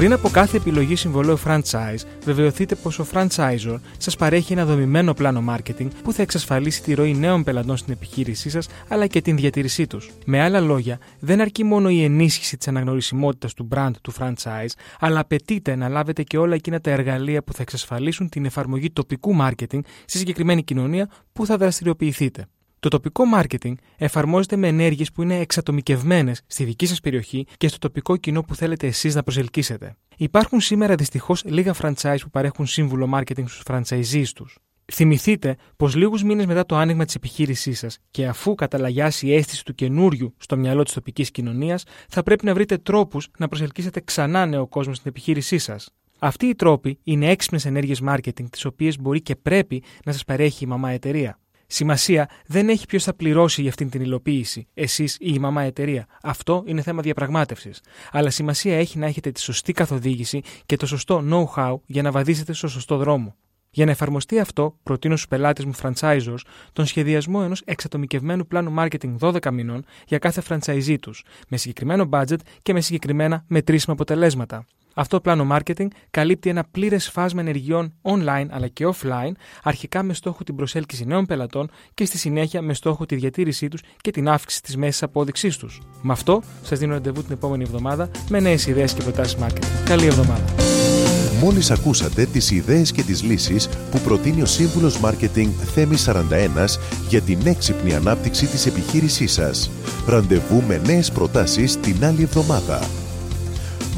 Πριν από κάθε επιλογή συμβολέου franchise, βεβαιωθείτε πως ο franchisor σας παρέχει ένα δομημένο πλάνο marketing που θα εξασφαλίσει τη ροή νέων πελατών στην επιχείρησή σας αλλά και την διατήρησή τους. Με άλλα λόγια, δεν αρκεί μόνο η ενίσχυση της αναγνωρισιμότητας του brand του franchise, αλλά απαιτείται να λάβετε και όλα εκείνα τα εργαλεία που θα εξασφαλίσουν την εφαρμογή τοπικού marketing στη συγκεκριμένη κοινωνία που θα δραστηριοποιηθείτε. Το τοπικό marketing εφαρμόζεται με ενέργειες που είναι εξατομικευμένες στη δική σας περιοχή και στο τοπικό κοινό που θέλετε εσείς να προσελκύσετε. Υπάρχουν σήμερα δυστυχώς λίγα franchise που παρέχουν σύμβουλο marketing στους franchisees τους. Θυμηθείτε πως λίγους μήνες μετά το άνοιγμα της επιχείρησής σας και αφού καταλαγιάσει η αίσθηση του καινούριου στο μυαλό της τοπικής κοινωνίας, θα πρέπει να βρείτε τρόπους να προσελκύσετε ξανά νέο κόσμο στην επιχείρησή σας. Αυτοί οι τρόποι είναι έξυπνες ενέργειες marketing, τις οποίες μπορεί και πρέπει να σας παρέχει η μαμά εταιρεία. Σημασία δεν έχει ποιος θα πληρώσει για αυτήν την υλοποίηση, εσείς ή η μαμά εταιρεία. Αυτό είναι θέμα διαπραγμάτευσης. Αλλά σημασία έχει να έχετε τη σωστή καθοδήγηση και το σωστό know-how για να βαδίσετε στο σωστό δρόμο. Για να εφαρμοστεί αυτό, προτείνω στους πελάτες μου franchisors τον σχεδιασμό ενός εξατομικευμένου πλάνου marketing 12 μηνών για κάθε franchisee τους, με συγκεκριμένο budget και με συγκεκριμένα μετρήσιμα αποτελέσματα. Αυτό το πλάνο marketing καλύπτει ένα πλήρες φάσμα ενεργειών online αλλά και offline, αρχικά με στόχο την προσέλκυση νέων πελατών και στη συνέχεια με στόχο τη διατήρησή τους και την αύξηση της μέσης απόδειξής τους. Με αυτό, σας δίνω ραντεβού την επόμενη εβδομάδα με νέες ιδέες και προτάσεις marketing. Καλή εβδομάδα. Μόλις ακούσατε τις ιδέες και τις λύσεις που προτείνει ο Σύμβουλος Μάρκετινγκ Θέμη 41 για την έξυπνη ανάπτυξη της επιχείρησής σας. Ραντεβού με νέες προτάσεις την άλλη εβδομάδα